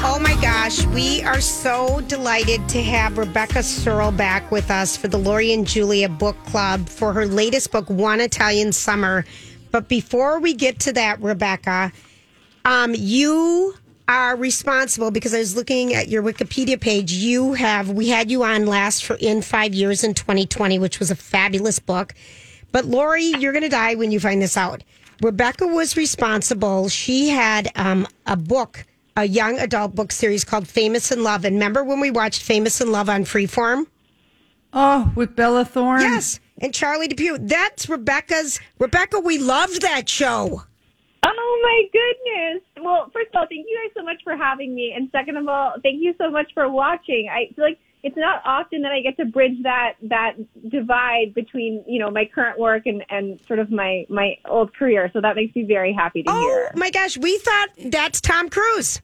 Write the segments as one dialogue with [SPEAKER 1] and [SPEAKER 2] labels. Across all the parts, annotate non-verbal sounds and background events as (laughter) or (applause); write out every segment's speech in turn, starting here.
[SPEAKER 1] Oh my gosh, we are so delighted to have Rebecca Serle back with us for the Lori and Julia Book Club for her latest book, One Italian Summer. But before we get to that, Rebecca, um, you are responsible because I was looking at your Wikipedia page. You have we had you on last for in five years in 2020, which was a fabulous book. But Lori, you're going to die when you find this out. Rebecca was responsible. She had um, a book, a young adult book series called Famous in Love. And remember when we watched Famous in Love on Freeform?
[SPEAKER 2] Oh, with Bella Thorne?
[SPEAKER 1] Yes. And Charlie DePew. That's Rebecca's. Rebecca, we loved that show.
[SPEAKER 3] Oh my goodness. Well, first of all, thank you guys so much for having me. And second of all, thank you so much for watching. I feel like it's not often that I get to bridge that that divide between, you know, my current work and, and sort of my, my old career. So that makes me very happy to
[SPEAKER 1] Oh
[SPEAKER 3] hear.
[SPEAKER 1] Oh my gosh, we thought that's Tom Cruise.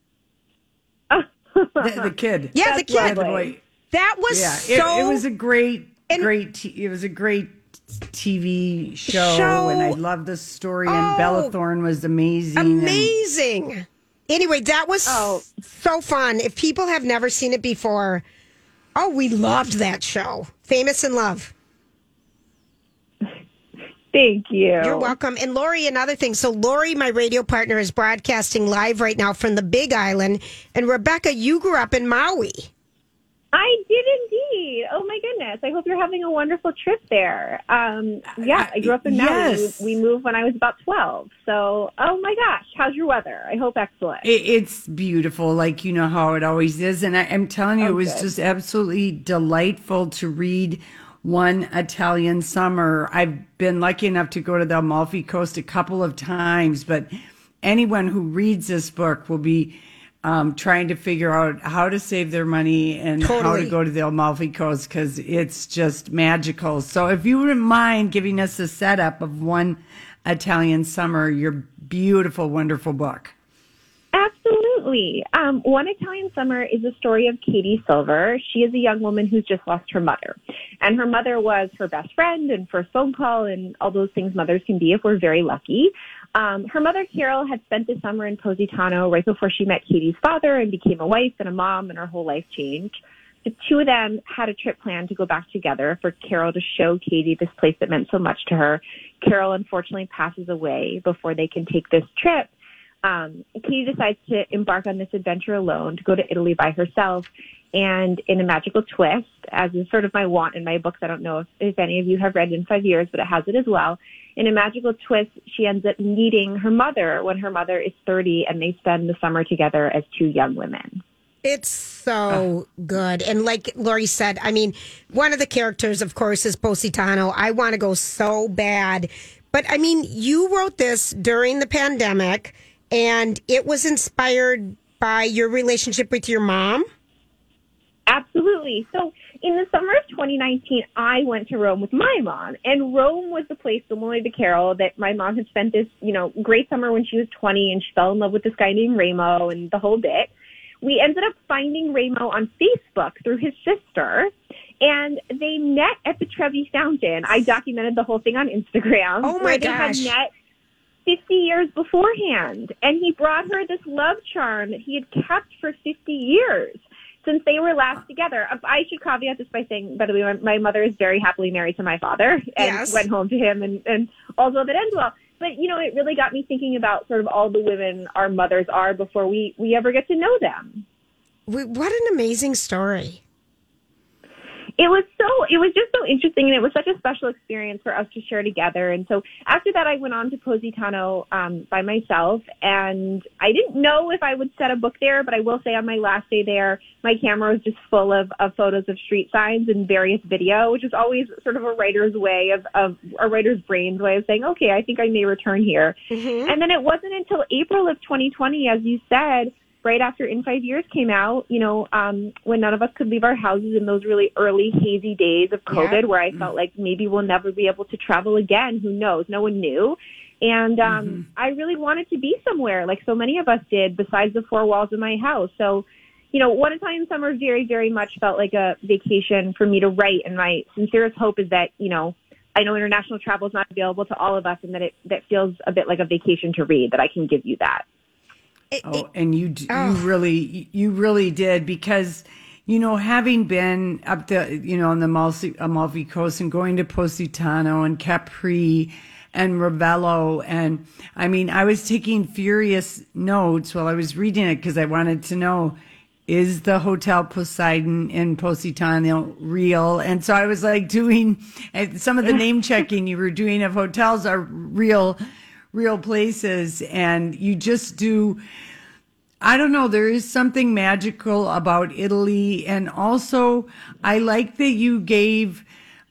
[SPEAKER 2] The, the kid. (laughs)
[SPEAKER 1] Yeah, the kid.
[SPEAKER 3] Lovely.
[SPEAKER 1] That was
[SPEAKER 2] Yeah, it,
[SPEAKER 1] so.
[SPEAKER 2] it was a great,
[SPEAKER 1] And-
[SPEAKER 2] great. T- it was a great TV show,
[SPEAKER 1] Show.
[SPEAKER 2] and I loved the story.
[SPEAKER 1] Oh.
[SPEAKER 2] and Bella Thorne was amazing. and-
[SPEAKER 1] amazing. Anyway, that was
[SPEAKER 3] Oh.
[SPEAKER 1] so fun. If people have never seen it before, oh, we loved that show. Famous in Love.
[SPEAKER 3] Thank you.
[SPEAKER 1] You're welcome. And Lori, another thing. So, Lori, my radio partner, is broadcasting live right now from the Big Island. And Rebecca, you grew up in Maui.
[SPEAKER 3] I did indeed. Oh my goodness. I hope you're having a wonderful trip there. Um, yeah, I grew up in Maui.
[SPEAKER 2] Yes.
[SPEAKER 3] We, we moved when I was about 12. So, oh my gosh, how's your weather? I hope excellent.
[SPEAKER 2] It, it's beautiful, like you know how it always is. And I, I'm telling you,
[SPEAKER 3] Oh,
[SPEAKER 2] it was
[SPEAKER 3] good.
[SPEAKER 2] just absolutely delightful to read One Italian Summer. I've been lucky enough to go to the Amalfi Coast a couple of times, but anyone who reads this book will be um, trying to figure out how to save their money and how to go to the Amalfi Coast because it's just magical. So if you wouldn't mind giving us a setup of One Italian Summer, your beautiful, wonderful book.
[SPEAKER 3] Absolutely. Um, One Italian Summer is a story of Katie Silver. She is a young woman who's just lost her mother. And her mother was her best friend and first phone call and all those things mothers can be if we're very lucky. Um, her mother, Carol, had spent the summer in Positano right before she met Katie's father and became a wife and a mom, and her whole life changed. The two of them had a trip planned to go back together for Carol to show Katie this place that meant so much to her. Carol unfortunately passes away before they can take this trip um, Katie decides to embark on this adventure alone, to go to Italy by herself. And in a magical twist, as is sort of my want in my books, I don't know if, if any of you have read in five years, but it has it as well. In a magical twist, she ends up meeting her mother when her mother is 30 and they spend the summer together as two young women.
[SPEAKER 1] It's so good. And like Lori said, I mean, one of the characters, of course, is Positano. I want to go so bad. But I mean, you wrote this during the pandemic and it was inspired by your relationship with your mom.
[SPEAKER 3] Absolutely. So in the summer of 2019, I went to Rome with my mom, and Rome was the place similar to Carol that my mom had spent this, you know, great summer when she was 20, and she fell in love with this guy named Ramo and the whole bit. We ended up finding Ramo on Facebook through his sister, and they met at the Trevi Fountain. I documented the whole thing on Instagram.
[SPEAKER 1] Oh, my
[SPEAKER 3] where they had met 50 years beforehand, and he brought her this love charm that he had kept for 50 years since they were last together. Uh, I should caveat this by saying, by the way, my, my mother is very happily married to my father and
[SPEAKER 1] Yes.
[SPEAKER 3] went home to him and, and also that ends well. But, you know, it really got me thinking about sort of all the women our mothers are before we, we ever get to know them.
[SPEAKER 1] What an amazing story.
[SPEAKER 3] It was so it was just so interesting and it was such a special experience for us to share together. And so after that i went on to positano um, by myself and i didn't know if i would set a book there but i will say on my last day there my camera was just full of, of photos of street signs and various video which is always sort of a writer's way of, of a writer's brain's way of saying okay i think i may return here. And then it wasn't until april of 2020 as you said right after In Five Years came out, you know, um, when none of us could leave our houses in those really early hazy days of COVID
[SPEAKER 1] Yeah.
[SPEAKER 3] where I felt like maybe we'll never be able to travel again. Who knows? No one knew. And um, I really wanted to be somewhere like so many of us did besides the four walls of my house. So, you know, One Italian Summer very, very much felt like a vacation for me to write. And my sincerest hope is that, you know, I know international travel is not available to all of us and that it that feels a bit like a vacation to read, that I can give you that.
[SPEAKER 2] Oh, and you d- you oh. really you really did because you know having been up the you know on the Amalfi, Amalfi uh, Coast and going to Positano and Capri and Ravello and I mean I was taking furious notes while I was reading it because I wanted to know is the Hotel Poseidon in Positano real? And so I was like doing some of the (laughs) name checking you were doing of hotels are real, real places. And you just do, I don't know, there is something magical about Italy. And also I like that you gave,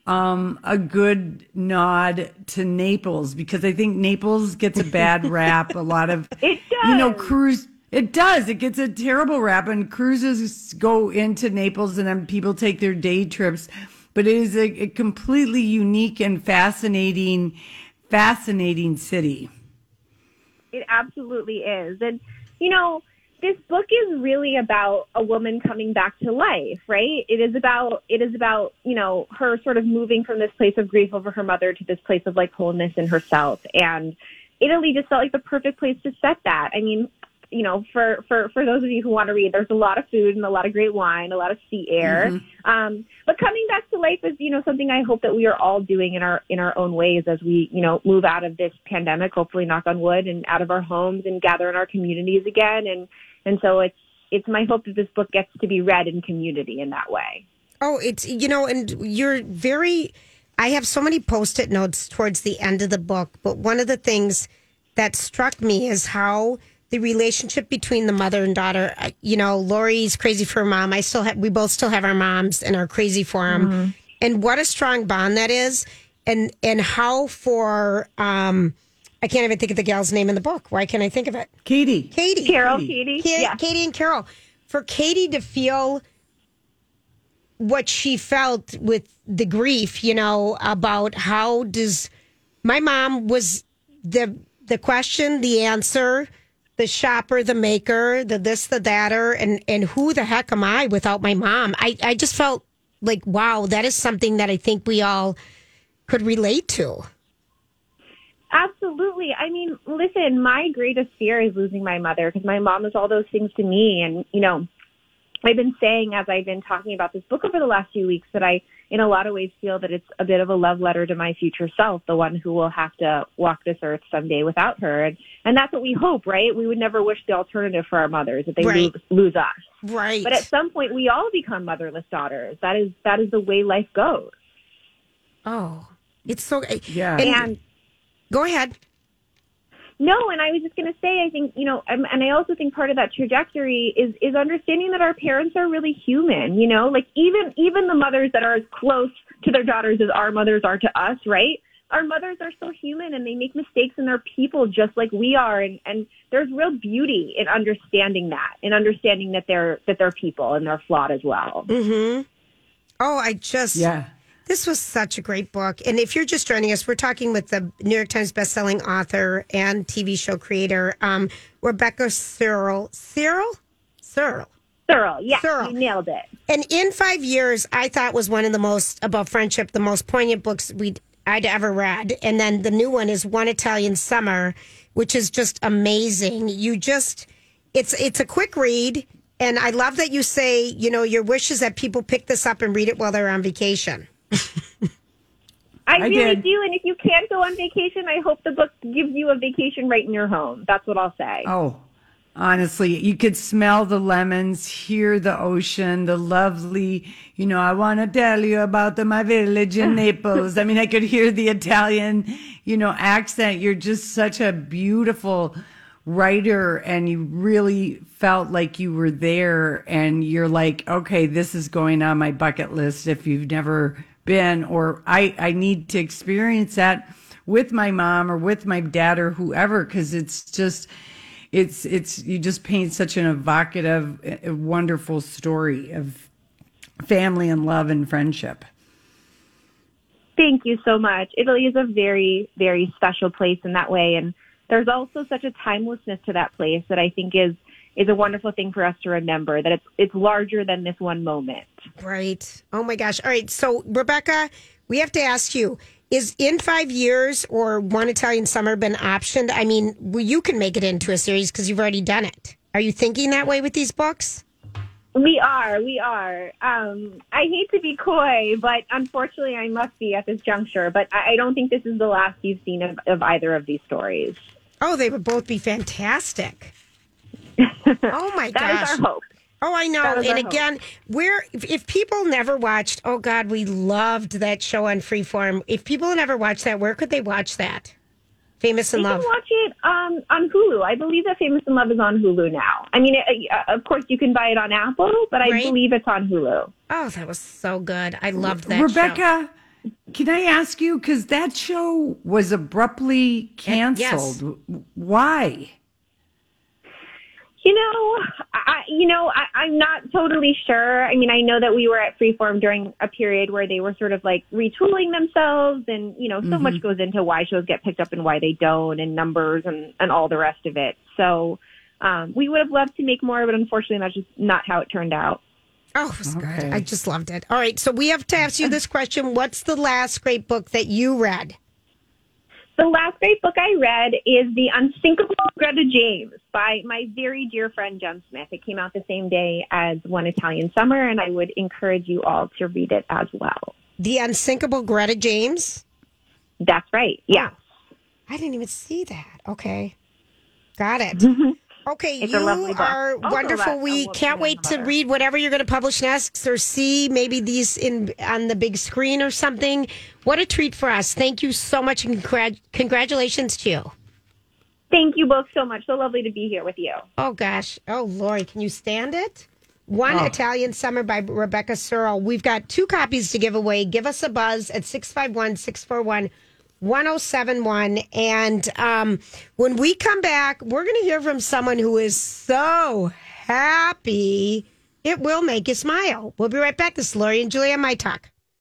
[SPEAKER 2] um, a good nod to Naples because I think Naples gets a bad (laughs) rap. a lot of,
[SPEAKER 3] It does.
[SPEAKER 2] you know, cruise. It does. It gets a terrible rap, and cruises go into Naples, and then people take their day trips. But it is a, a completely unique and fascinating, fascinating city.
[SPEAKER 3] It absolutely is. And, you know, this book is really about a woman coming back to life, right? It is about, it is about, you know, her sort of moving from this place of grief over her mother to this place of like wholeness in herself. And Italy just felt like the perfect place to set that. I mean, you know, for, for, for those of you who want to read, there's a lot of food and a lot of great wine, a lot of sea air. Um, but coming back to life is, you know, something I hope that we are all doing in our, in our own ways as we, you know, move out of this pandemic, hopefully knock on wood and out of our homes and gather in our communities again. And, and so it's, it's my hope that this book gets to be read in community in that way.
[SPEAKER 1] Oh, it's you know, and you're very. I have so many post-it notes towards the end of the book, but one of the things that struck me is how the relationship between the mother and daughter. uh, You know, Lori's crazy for her mom. I still have. We both still have our moms and are crazy for them. And what a strong bond that is, and and how for um, I can't even think of the gal's name in the book. Why can't I think of it?
[SPEAKER 2] Katie.
[SPEAKER 1] Katie.
[SPEAKER 3] Carol, Katie,
[SPEAKER 1] Ka-
[SPEAKER 3] yeah.
[SPEAKER 1] Katie and Carol. For Katie to feel what she felt with the grief, you know, about how does my mom was the the question, the answer, the shopper, the maker, the this, the thater, and and who the heck am I without my mom? I I just felt like wow, that is something that I think we all could relate to.
[SPEAKER 3] Absolutely. I mean, listen, my greatest fear is losing my mother because my mom is all those things to me. And, you know, I've been saying as I've been talking about this book over the last few weeks that I, in a lot of ways, feel that it's a bit of a love letter to my future self, the one who will have to walk this earth someday without her. And, and that's what we hope, right? We would never wish the alternative for our mothers that they
[SPEAKER 1] Right.
[SPEAKER 3] lose, lose us.
[SPEAKER 1] Right.
[SPEAKER 3] But at some point, we all become motherless daughters. That is that is the way life goes.
[SPEAKER 1] oh, it's so
[SPEAKER 2] Yeah.
[SPEAKER 3] And
[SPEAKER 1] Go ahead.
[SPEAKER 3] No, and I was just going to say, I think you know, um, and I also think part of that trajectory is is understanding that our parents are really human. You know, like even even the mothers that are as close to their daughters as our mothers are to us, right? Our mothers are so human, and they make mistakes, and they're people just like we are. And and there's real beauty in understanding that, in understanding that they're that they're people and they're flawed as well. Mhm.
[SPEAKER 1] Oh, I just
[SPEAKER 2] Yeah.
[SPEAKER 1] This was such a great book. And if you're just joining us, we're talking with the New York Times bestselling author and TV show creator, um, Rebecca Serle. Serle? Serle.
[SPEAKER 3] Thorough, yeah,
[SPEAKER 1] Thorough.
[SPEAKER 3] you nailed it.
[SPEAKER 1] And in five years, I thought was one of the most about friendship, the most poignant books we I'd ever read. And then the new one is One Italian Summer, which is just amazing. You just it's it's a quick read, and I love that you say you know your wish is that people pick this up and read it while they're on vacation.
[SPEAKER 3] I,
[SPEAKER 2] I
[SPEAKER 3] really
[SPEAKER 2] did.
[SPEAKER 3] do. And if you can't go on vacation, I hope the book gives you a vacation right in your home. That's what I'll say.
[SPEAKER 2] Oh, honestly, you could smell the lemons, hear the ocean, the lovely, you know, I want to tell you about the, my village in (laughs) Naples. I mean, I could hear the Italian, you know, accent. You're just such a beautiful writer and you really felt like you were there and you're like, okay, this is going on my bucket list if you've never been or I, I need to experience that with my mom or with my dad or whoever because it's just it's it's you just paint such an evocative uh, wonderful story of family and love and friendship
[SPEAKER 3] Thank you so much. Italy is a very, very special place in that way. And there's also such a timelessness to that place that I think is, is a wonderful thing for us to remember that it's, it's larger than this one moment.
[SPEAKER 1] Right. Oh my gosh. All right. So, Rebecca, we have to ask you is in five years or one Italian summer been optioned? I mean, well, you can make it into a series because you've already done it. Are you thinking that way with these books?
[SPEAKER 3] We are, we are. Um, I hate to be coy, but unfortunately, I must be at this juncture. But I, I don't think this is the last you've seen of, of either of these stories.
[SPEAKER 1] Oh, they would both be fantastic. Oh my (laughs)
[SPEAKER 3] That
[SPEAKER 1] gosh!
[SPEAKER 3] is our hope.
[SPEAKER 1] Oh, I know. And
[SPEAKER 3] our hope.
[SPEAKER 1] again, where if, if people never watched, oh God, we loved that show on Freeform. If people never watched that, where could they watch that? Famous in
[SPEAKER 3] You
[SPEAKER 1] Love.
[SPEAKER 3] can watch it um, on Hulu. I believe that Famous in Love is on Hulu now. I mean, uh, of course, you can buy it on Apple, but I
[SPEAKER 1] Right.
[SPEAKER 3] believe it's on Hulu.
[SPEAKER 1] Oh, that was so good. I loved that. show.
[SPEAKER 2] Rebecca, can I ask you because that show was abruptly canceled? Why?
[SPEAKER 3] You know, I, you know, I, I'm not totally sure. I mean, I know that we were at Freeform during a period where they were sort of like retooling themselves, and you know, so much goes into why shows get picked up and why they don't, and numbers and and all the rest of it. So, um, we would have loved to make more, but unfortunately, that's just not how it turned out.
[SPEAKER 1] Oh, it was good. I just loved it. All right, so we have to ask you this question: What's the last great book that you read?
[SPEAKER 3] The last great book I read is The Unthinkable Greta James by my very dear friend Jen Smith. It came out the same day as One Italian Summer, and I would encourage you all to read it as well.
[SPEAKER 1] The Unsinkable Greta James.
[SPEAKER 3] That's right. Yeah.
[SPEAKER 1] I didn't even see that. Okay, got it. Mm-hmm. Okay,
[SPEAKER 3] It's
[SPEAKER 1] you
[SPEAKER 3] a lovely book.
[SPEAKER 1] are
[SPEAKER 3] Also
[SPEAKER 1] wonderful. We can't wait to read whatever you're going to publish next, or see maybe these in on the big screen or something. What a treat for us! Thank you so much, and congrat- congratulations to you.
[SPEAKER 3] Thank you both so much. So lovely to be here with you.
[SPEAKER 1] Oh gosh. Oh Lori, can you stand it? One
[SPEAKER 2] Oh.
[SPEAKER 1] Italian Summer by Rebecca Serle. We've got two copies to give away. Give us a buzz at 651 641 1071. And um, when we come back, we're going to hear from someone who is so happy it will make you smile. We'll be right back. This is Lori and Julia, My Talk.